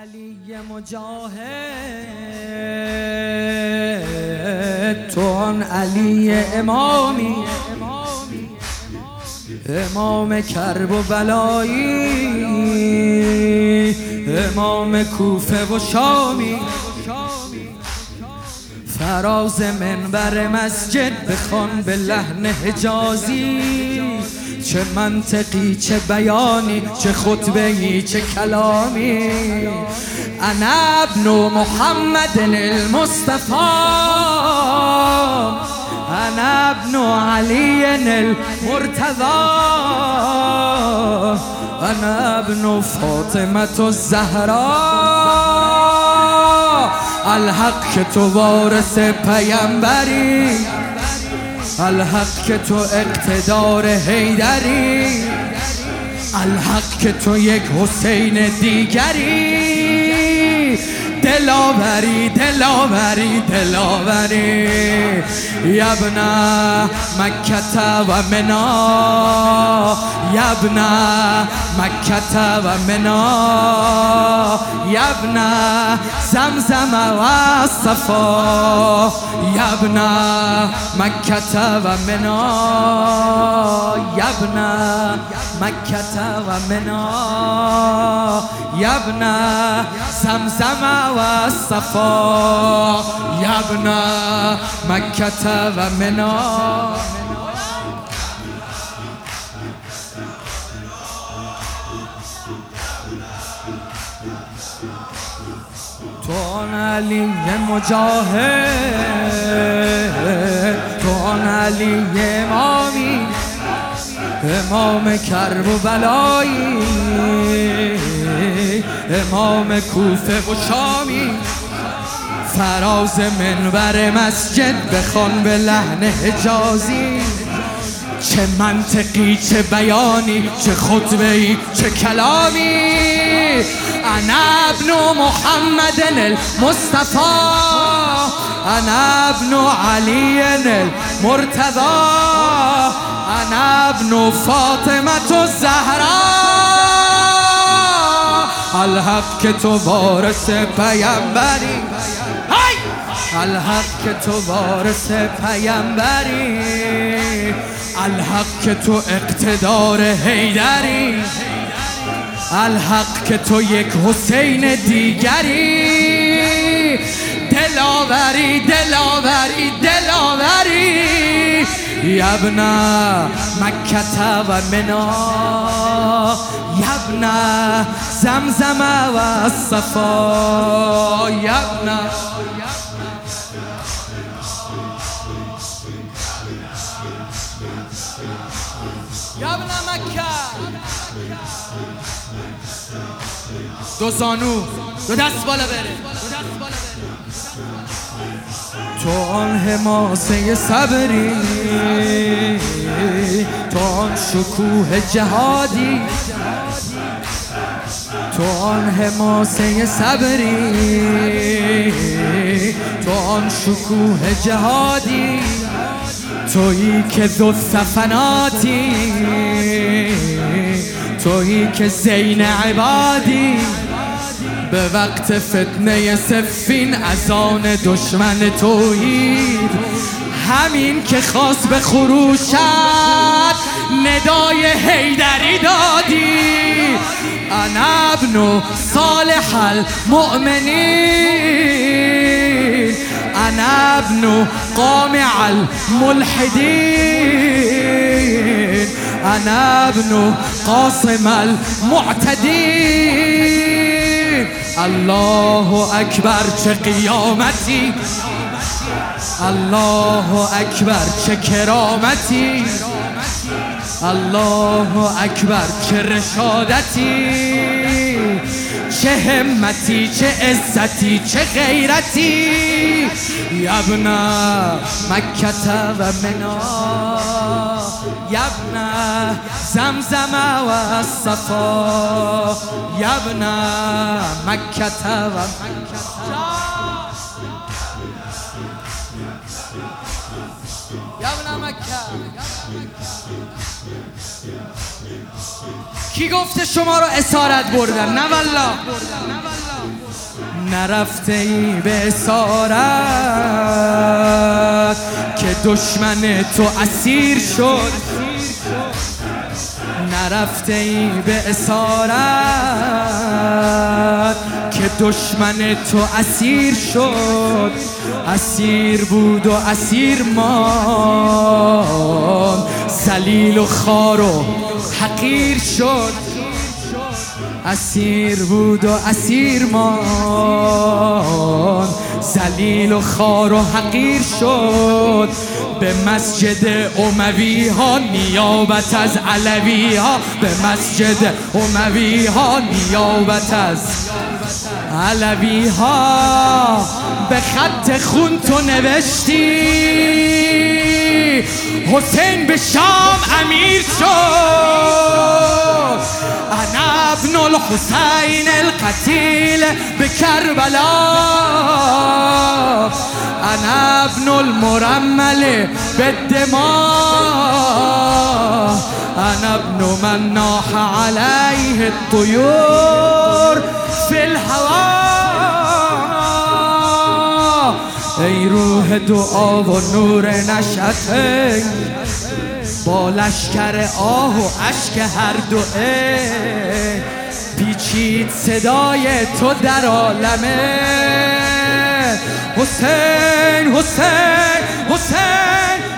علی مجاهد. تو آن علی امامی. امام کرب و بلایی. امام کوفه و شامی. فراز منبر مسجد بخوان به لحن حجازی. چه منطقی چه بیانی چه خطبه ای چه کلامی. انا ابن محمد المصطفى انا ابن علی المرتضى انا ابن فاطمه الزهراء الحق که تو وارث پیامبری الحق که تو اقتدار حیدری. الحق که تو یک حسین دیگری. دلاوری دلاوری دلاوری. یبنا مکت و منا یبنا مکت و منا یبنا زمزم و صفا. یبنا مکت و منا. یبنا مکت و منا. یبنا زمزم و صفا. یبنا مکت آن علی مجاهد آن علی امامی امام کرب و بلایی امام کوفه و شامی. فراز منبر مسجد بخوان به لحن حجازی. چه منطقی چه بیانی چه خطبه ای چه کلامی. انا ابن محمد المصطفى انا ابن علی المرتضى انا ابن فاطمه الزهراء الحق که تو وارث پیامبری الحق که تو وارث پیامبری الحق که تو اقتدار حیدری. الحق که تو یک حسین دیگری. دلاوری دلاوری دلاوری. یبنا مکت و منا یبنا زمزم و صفا. یبنا یبنا مکه دو زانو دو دست بالا بره. تو آن حماسه صبری تو آن شکوه جهادی تو آن حماسه صبری تو آن شکوه جهادی. تویی که دو سفناتی تویی که زین عبادی. به وقت فتنه سفین از آن دشمن تویید همین که خواست به خروشت ندای حیدری دادی. انا ابن صالح المؤمنین. انا ابن قامع الملحدین انا ابن قاسم المعتدین الله اکبر چه قیامتی. الله اکبر چه کرامتی. الله اکبر چه رشادتی. چه همتی چه عزتی چه غیرتی. یبنا مکت و منا یبنا زمزم و صفا. یبنا مکت و کی گفته شما رو اسارت بردن نه والله. نرفته ای به اسارت که دشمن تو اسیر شد. نرفته ای به اسارت دشمن تو اسیر شد اسیر بود و اسیر ما سلیل و خار و حقیر شد اسیر بود و اسیر ما زلیل و خار و حقیر شد به مسجد اموی ها نیابت از علوی ها به مسجد اموی ها نیابت از علوی ها به خط خون تو نوشتی. حسین به شام امیر شد. انا ابن الحسین القتیل به کربلا. انا ابن المرمل به دماغ انا ابن من ناح علیه الطیور. فی الهوا ای روح دعا و نور نشته با لشکر آه و عشق هر دوه پیچید صدای تو در عالمه حسین حسین حسین